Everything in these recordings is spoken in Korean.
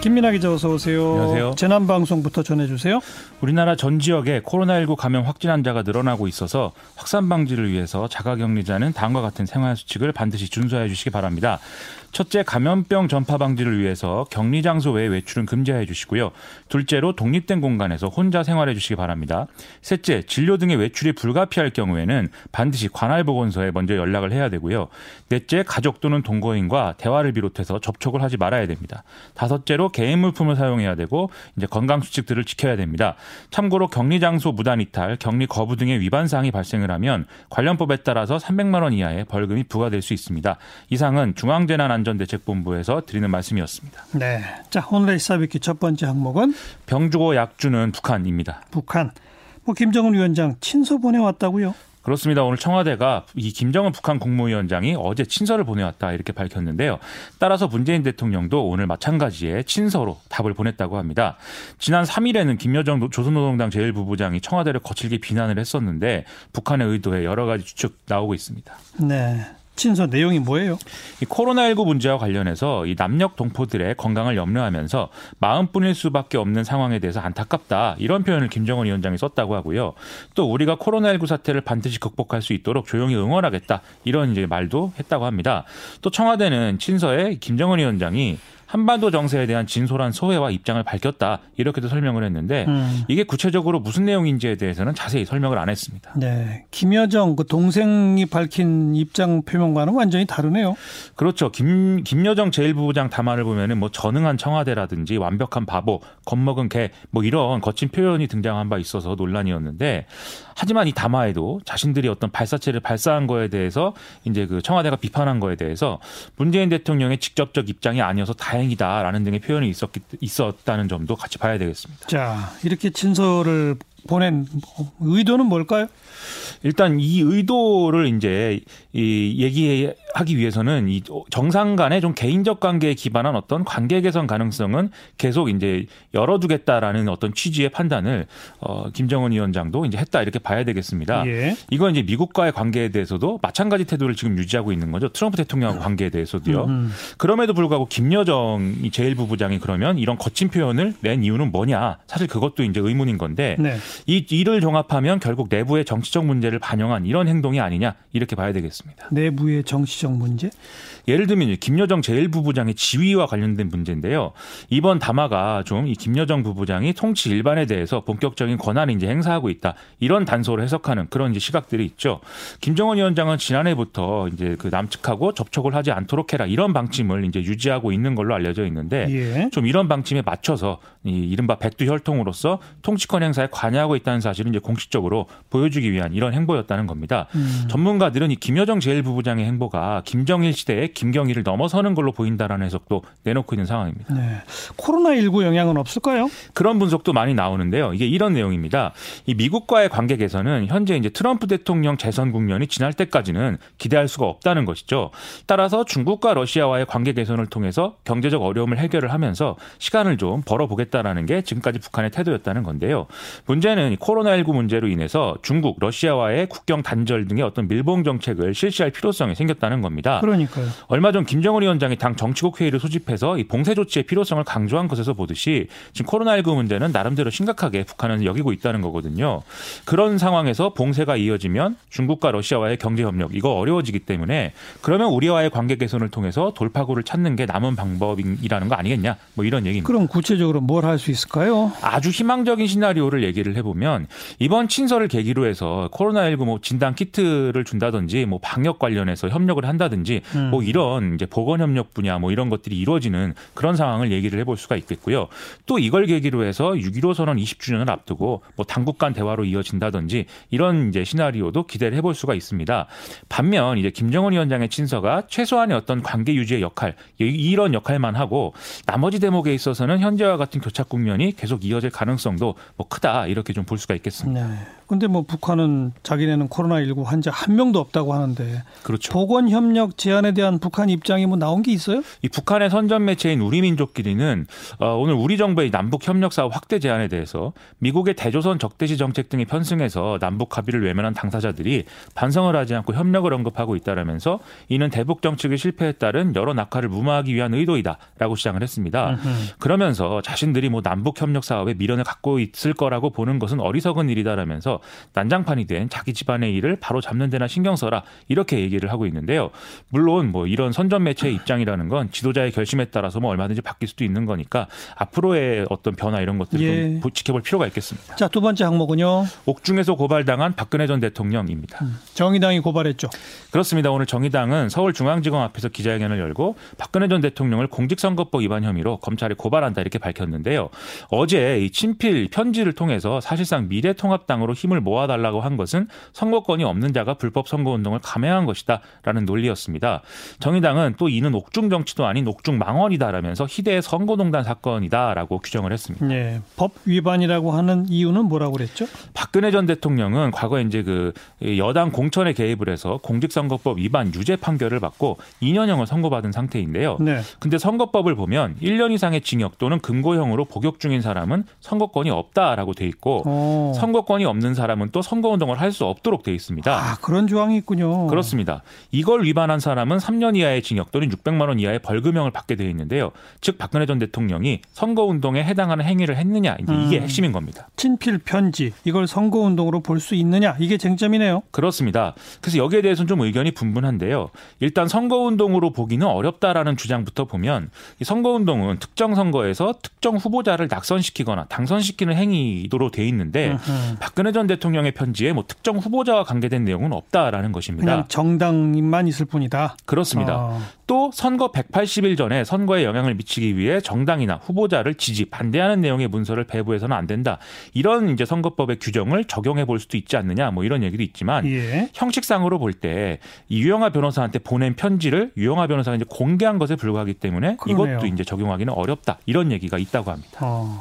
김민아 기자 어서 오세요. 안녕하세요. 재난 방송부터 전해 주세요. 우리나라 전 지역에 코로나19 감염 확진 환자가 늘어나고 있어서 확산 방지를 위해서 자가격리자는 다음과 같은 생활 수칙을 반드시 준수해 주시기 바랍니다. 첫째, 감염병 전파 방지를 위해서 격리 장소 외 외출은 금지해 주시고요. 둘째로 독립된 공간에서 혼자 생활해 주시기 바랍니다. 셋째, 진료 등의 외출이 불가피할 경우에는 반드시 관할 보건소에 먼저 연락을 해야 되고요. 넷째, 가족 또는 동거인과 대화를 비롯해서 접촉을 하지 말아야 됩니다. 다섯째로 개인 물품을 사용해야 되고 이제 건강 수칙들을 지켜야 됩니다. 참고로 격리 장소 무단 이탈, 격리 거부 등의 위반 사항이 발생을 하면 관련법에 따라서 300만 원 이하의 벌금이 부과될 수 있습니다. 이상은 중앙재난안전대책본부에서 드리는 말씀이었습니다. 네. 자, 오늘의 시사비키 첫 번째 항목은 병주고 약주는 북한입니다. 북한. 뭐 김정은 위원장 친서 보내왔다고요? 그렇습니다. 오늘 청와대가 이 김정은 북한 국무위원장이 어제 친서를 보내왔다 이렇게 밝혔는데요. 따라서 문재인 대통령도 오늘 마찬가지의 친서로 답을 보냈다고 합니다. 지난 3일에는 김여정 조선노동당 제1부부장이 청와대를 거칠게 비난을 했었는데 북한의 의도에 여러 가지 추측 나오고 있습니다. 네. 친서 내용이 뭐예요? 이 코로나19 문제와 관련해서 이 남녘 동포들의 건강을 염려하면서 마음뿐일 수밖에 없는 상황에 대해서 안타깝다 이런 표현을 김정은 위원장이 썼다고 하고요. 또 우리가 코로나19 사태를 반드시 극복할 수 있도록 조용히 응원하겠다 이런 이제 말도 했다고 합니다. 또 청와대는 친서에 김정은 위원장이 한반도 정세에 대한 진솔한 소회와 입장을 밝혔다 이렇게도 설명을 했는데 음. 이게 구체적으로 무슨 내용인지에 대해서는 자세히 설명을 안 했습니다. 네, 김여정 그 동생이 밝힌 입장 표명과는 완전히 다르네요. 그렇죠. 김 김여정 제1부부장 담화를 보면은 뭐 전능한 청와대라든지 완벽한 바보, 겁먹은 개 뭐 이런 거친 표현이 등장한 바 있어서 논란이었는데 하지만 이 담화에도 자신들이 어떤 발사체를 발사한 거에 대해서 이제 그 청와대가 비판한 거에 대해서 문재인 대통령의 직접적 입장이 아니어서 다행 이다라는 등의 표현이 있었기, 있었다는 점도 같이 봐야 되겠습니다. 자, 이렇게 친서를 보낸 의도는 뭘까요? 일단 이 의도를 이제 이 얘기하기 위해서는 이 정상 간의 좀 개인적 관계에 기반한 어떤 관계 개선 가능성은 계속 이제 열어두겠다라는 어떤 취지의 판단을 어 김정은 위원장도 이제 했다 이렇게 봐야 되겠습니다. 예. 이건 이제 미국과의 관계에 대해서도 마찬가지 태도를 지금 유지하고 있는 거죠. 트럼프 대통령과 관계에 대해서도요. 음. 그럼에도 불구하고 김여정 제1부부장이 그러면 이런 거친 표현을 낸 이유는 뭐냐? 사실 그것도 이제 의문인 건데 네. 이 일을 종합하면 결국 내부의 정치적 문제 를 반영한 이런 행동이 아니냐 이렇게 봐야 되겠습니다. 내부의 정치적 문제? 예를 들면 김여정 제1부부장의 지위와 관련된 문제인데요. 이번 담화가 좀 이 김여정 부부장이 통치 일반에 대해서 본격적인 권한을 이제 행사하고 있다. 이런 단서를 해석하는 그런 이제 시각들이 있죠. 김정은 위원장은 지난해부터 이제 그 남측하고 접촉을 하지 않도록 해라 이런 방침을 이제 유지하고 있는 걸로 알려져 있는데 예. 좀 이런 방침에 맞춰서 이 이른바 백두 혈통으로서 통치권 행사에 관여하고 있다는 사실을 이제 공식적으로 보여주기 위한 이런 행보였다는 겁니다. 음. 전문가들은 이 김여정 제1부부장의 행보가 김정일 시대의 김경일을 넘어서는 걸로 보인다라는 해석도 내놓고 있는 상황입니다. 네. 코로나19 영향은 없을까요? 그런 분석도 많이 나오는데요. 이게 이런 내용입니다. 이 미국과의 관계 개선은 현재 이제 트럼프 대통령 재선 국면이 지날 때까지는 기대할 수가 없다는 것이죠. 따라서 중국과 러시아와의 관계 개선을 통해서 경제적 어려움을 해결을 하면서 시간을 좀 벌어보겠다라는 게 지금까지 북한의 태도였다는 건데요. 문제는 코로나19 문제로 인해서 중국, 러시아와의 국경 단절 등의 어떤 밀봉 정책을 실시할 필요성이 생겼다는 겁니다. 그러니까요. 얼마 전 김정은 위원장이 당 정치국 회의를 소집해서 이 봉쇄 조치의 필요성을 강조한 것에서 보듯이 지금 코로나19 문제는 나름대로 심각하게 북한은 여기고 있다는 거거든요. 그런 상황에서 봉쇄가 이어지면 중국과 러시아와의 경제 협력 이거 어려워지기 때문에 그러면 우리와의 관계 개선을 통해서 돌파구를 찾는 게 남은 방법이라는 거 아니겠냐? 뭐 이런 얘기입니다. 그럼 구체적으로 뭘 할 수 있을까요? 아주 희망적인 시나리오를 얘기를 해보면 이번 친서를 계기로 해서 코로나19 뭐 진단 키트를 준다든지 뭐 방역 관련해서 협력을 한다든지 음. 뭐 이런 이제 보건 협력 분야 뭐 이런 것들이 이루어지는 그런 상황을 얘기를 해볼 수가 있겠고요. 또 이걸 계기로 해서 6.15 선언 20주년을 앞두고 뭐 당국 간 대화로 이어진다든지 이런 이제 시나리오도 기대를 해볼 수가 있습니다. 반면 이제 김정은 위원장의 친서가 최소한의 어떤 관계 유지의 역할 이런 역할만 하고 나머지 대목에 있어서는 현재와 같은 교착 국면이 계속 이어질 가능성도 뭐 크다 이렇게 좀 볼 수가 있겠습니다. 네. 근데 뭐 북한은 자기네는 코로나19 환자 한 명도 없다고 하는데 그렇죠. 보건 협 협력 제안에 대한 북한 입장이 뭐 나온 게 있어요? 이 북한의 선전 매체인 우리민족끼리는 어, 오늘 우리 정부의 남북 협력 사업 확대 제안에 대해서 미국의 대조선 적대시 정책 등이 편승해서 남북 합의를 외면한 당사자들이 반성을 하지 않고 협력을 언급하고 있다라면서 이는 대북 정책의 실패에 따른 여러 낙하를 무마하기 위한 의도이다라고 주장을 했습니다. 그러면서 자신들이 뭐 남북 협력 사업에 미련을 갖고 있을 거라고 보는 것은 어리석은 일이다라면서 난장판이 된 자기 집안의 일을 바로 잡는 데나 신경 써라 이렇게 얘기를 하고 있는데요. 물론 뭐 이런 선전 매체의 입장이라는 건 지도자의 결심에 따라서 뭐 얼마든지 바뀔 수도 있는 거니까 앞으로의 어떤 변화 이런 것들을 예. 좀 지켜볼 필요가 있겠습니다. 자, 두 번째 항목은요. 옥중에서 고발당한 박근혜 전 대통령입니다. 정의당이 고발했죠. 그렇습니다. 오늘 정의당은 서울중앙지검 앞에서 기자회견을 열고 박근혜 전 대통령을 공직선거법 위반 혐의로 검찰에 고발한다 이렇게 밝혔는데요. 어제 이 친필 편지를 통해서 사실상 미래통합당으로 힘을 모아달라고 한 것은 선거권이 없는 자가 불법 선거운동을 감행한 것이다라는 논리였습니다. 정의당은 또 이는 옥중 정치도 아닌 옥중 망언이다라면서 희대의 선거농단 사건이다라고 규정을 했습니다. 예. 법 위반이라고 하는 이유는 뭐라고 그랬죠? 박근혜 전 대통령은 과거에 이제 그 여당 공천에 개입을 해서 공직선거법 위반 유죄 판결을 받고 2년형을 선고받은 상태인데요. 네. 근데 선거법을 보면 1년 이상의 징역 또는 금고형으로 복역 중인 사람은 선거권이 없다라고 돼 있고 어. 선거권이 없는 사람은 또 선거운동을 할 수 없도록 돼 있습니다. 아, 그런 조항이 있군요. 그렇습니다. 이걸 위반한 사람은 3년 이하의 징역 또는 600만 원 이하의 벌금형을 받게 되어 있는데요. 즉 박근혜 전 대통령이 선거운동에 해당하는 행위를 했느냐 이제 이게 음. 핵심인 겁니다. 친필 편지 이걸 선거 운동으로 볼 수 있느냐? 이게 쟁점이네요. 그렇습니다. 그래서 여기에 대해서는 좀 의견이 분분한데요. 일단 선거운동으로 보기는 어렵다라는 주장부터 보면 이 선거운동은 특정 선거에서 특정 후보자를 낙선시키거나 당선시키는 행위도로 돼 있는데 음흠. 박근혜 전 대통령의 편지에 뭐 특정 후보자와 관계된 내용은 없다라는 것입니다. 그냥 정당만 있을 뿐이다. 그렇습니다. 어. 또 선거 180일 전에 선거에 영향을 미치기 위해 정당이나 후보자를 지지 반대하는 내용의 문서를 배부해서는 안 된다. 이런 이제 선거법의 규정을 적용해 볼 수도 있지 않느냐 뭐 이런 얘기도 있지만 예. 형식상으로 볼 때 이 유영아 변호사한테 보낸 편지를 유영아 변호사가 이제 공개한 것에 불과하기 때문에 그러네요. 이것도 이제 적용하기는 어렵다 이런 얘기가 있다고 합니다. 어.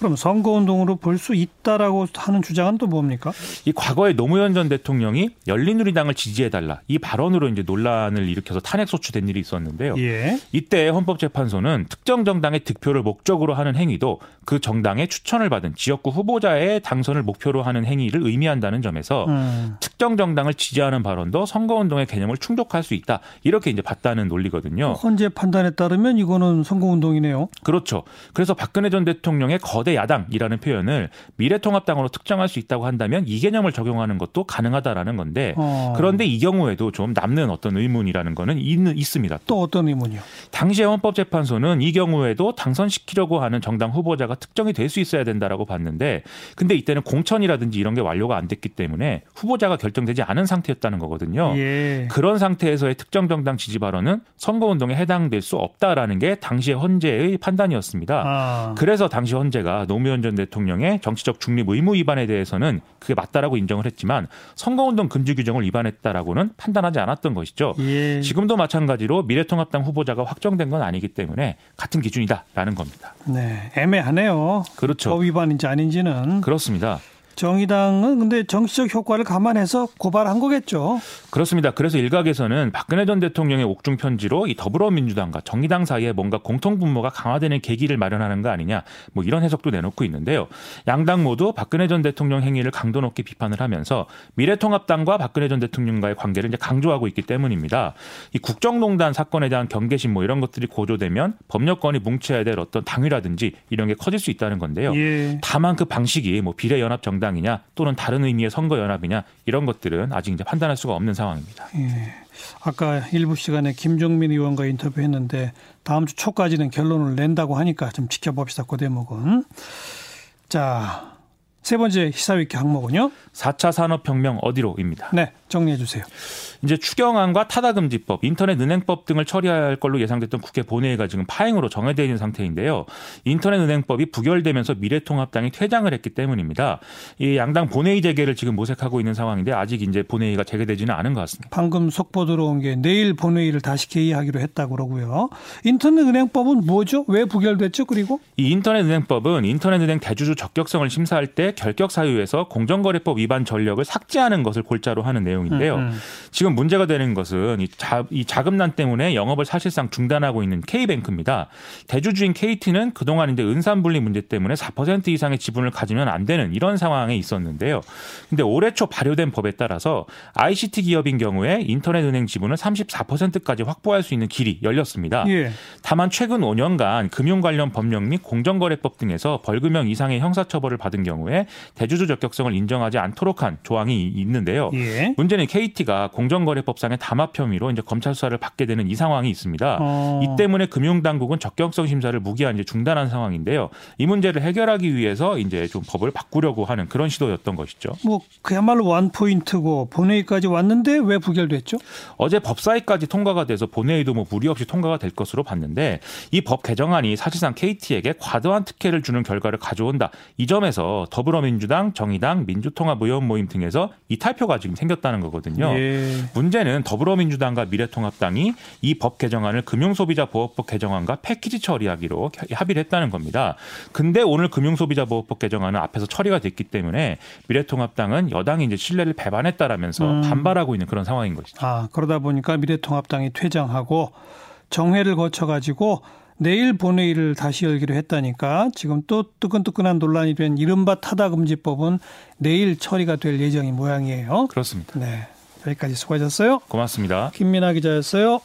그럼 선거 운동으로 볼 수 있다라고 하는 주장은 또 뭡니까? 이 과거에 노무현 전 대통령이 열린우리당을 지지해달라 이 발언으로 이제 논란을 일으켜서 탄핵 소추된 일이 있었는데요. 예. 이때 헌법재판소는 특정 정당의 득표를 목적으로 하는 행위도 그 정당의 추천을 받은 지역구 후보자의 당선을 목표로 하는 행위를 의미한다는 점에서 음. 특정 정당을 지지하는 발언도 선거운동의 개념을 충족할 수 있다 이렇게 이제 봤다는 논리거든요. 헌재 판단에 따르면 이거는 선거 운동이네요. 그렇죠. 그래서 박근혜 전 대통령의 거대 야당이라는 표현을 미래통합당으로 특정할 수 있다고 한다면 이 개념을 적용하는 것도 가능하다라는 건데 어. 그런데 이 경우에도 좀 남는 어떤 의문이라는 거는 있는, 있습니다. 또 어떤 의문이요? 당시의 헌법재판소는 이 경우에도 당선시키려고 하는 정당 후보자가 특정이 될 수 있어야 된다라고 봤는데 근데 이때는 공천이라든지 이런 게 완료가 안 됐기 때문에 후보자가 결 정되지 않은 상태였다는 거거든요. 예. 그런 상태에서의 특정 정당 지지 발언은 선거운동에 해당될 수 없다라는 게 당시의 헌재의 판단이었습니다. 아. 그래서 당시 헌재가 노무현 전 대통령의 정치적 중립 의무 위반에 대해서는 그게 맞다라고 인정을 했지만 선거운동 금지 규정을 위반했다라고는 판단하지 않았던 것이죠. 예. 지금도 마찬가지로 미래통합당 후보자가 확정된 건 아니기 때문에 같은 기준이다라는 겁니다. 네. 애매하네요. 그렇죠. 법 위반인지 아닌지는 그렇습니다. 정의당은 근데 정치적 효과를 감안해서 고발한 거겠죠. 그렇습니다. 그래서 일각에서는 박근혜 전 대통령의 옥중 편지로 이 더불어민주당과 정의당 사이에 뭔가 공통 분모가 강화되는 계기를 마련하는 거 아니냐 뭐 이런 해석도 내놓고 있는데요. 양당 모두 박근혜 전 대통령 행위를 강도 높게 비판을 하면서 미래통합당과 박근혜 전 대통령과의 관계를 이제 강조하고 있기 때문입니다. 이 국정농단 사건에 대한 경계심 뭐 이런 것들이 고조되면 법률권이 뭉쳐야 될 어떤 당위라든지 이런 게 커질 수 있다는 건데요. 예. 다만 그 방식이 뭐 비례연합 정당 이냐 또는 다른 의미의 선거 연합이냐 이런 것들은 아직 이제 판단할 수가 없는 상황입니다. 예. 아까 일부 시간에 김종민 의원과 인터뷰했는데 다음 주 초까지는 결론을 낸다고 하니까 좀 지켜봅시다. 그 대목은. 자, 세 번째 시사위키 항목은요. 4차 산업혁명 어디로입니다. 네, 정리해 주세요. 이제 추경안과 타다금지법, 인터넷 은행법 등을 처리할 걸로 예상됐던 국회 본회의가 지금 파행으로 정해되어 있는 상태인데요. 인터넷 은행법이 부결되면서 미래통합당이 퇴장을 했기 때문입니다. 이 양당 본회의 재개를 지금 모색하고 있는 상황인데 아직 이제 본회의가 재개되지는 않은 것 같습니다. 방금 속보 들어온 게 내일 본회의를 다시 개의하기로 했다고 그러고요. 인터넷 은행법은 뭐죠? 왜 부결됐죠? 그리고 이 인터넷 은행법은 인터넷 은행 대주주 적격성을 심사할 때 결격 사유에서 공정거래법 위반 전력을 삭제하는 것을 골자로 하는 내용인데요. 음, 음. 지금 문제가 되는 것은 이, 자, 이 자금난 때문에 영업을 사실상 중단하고 있는 K뱅크입니다. 대주주인 KT는 그동안 이제 은산분리 문제 때문에 4% 이상의 지분을 가지면 안 되는 이런 상황에 있었는데요. 근데 올해 초 발효된 법에 따라서 ICT 기업인 경우에 인터넷 은행 지분을 34%까지 확보할 수 있는 길이 열렸습니다. 예. 다만 최근 5년간 금융 관련 법령 및 공정거래법 등에서 벌금형 이상의 형사처벌을 받은 경우에 대주주 적격성을 인정하지 않도록 한 조항이 있는데요. 예. 문제는 KT가 공정거래법상의 담합 혐의로 이제 검찰 수사를 받게 되는 이 상황이 있습니다. 어. 이 때문에 금융당국은 적격성 심사를 무기한 이제 중단한 상황인데요. 이 문제를 해결하기 위해서 이제 좀 법을 바꾸려고 하는 그런 시도였던 것이죠. 뭐 그야말로 원 포인트고 본회의까지 왔는데 왜 부결됐죠? 어제 법사위까지 통과가 돼서 본회의도 뭐 무리 없이 통과가 될 것으로 봤는데 이 법 개정안이 사실상 KT에게 과도한 특혜를 주는 결과를 가져온다. 이 점에서 더불어민주당, 정의당, 민주통합 의원 모임 등에서 이탈표가 지금 생겼다는 거거든요. 예. 문제는 더불어민주당과 미래통합당이 이 법 개정안을 금융소비자보호법 개정안과 패키지 처리하기로 합의를 했다는 겁니다. 근데 오늘 금융소비자보호법 개정안은 앞에서 처리가 됐기 때문에 미래통합당은 여당이 이제 신뢰를 배반했다라면서 음. 반발하고 있는 그런 상황인 것이죠. 아, 그러다 보니까 미래통합당이 퇴장하고 정회를 거쳐 가지고 내일 본회의를 다시 열기로 했다니까 지금 또 뜨끈뜨끈한 논란이 된 이른바 타다금지법은 내일 처리가 될 예정인 모양이에요. 그렇습니다. 네. 여기까지 수고하셨어요. 고맙습니다. 김민아 기자였어요.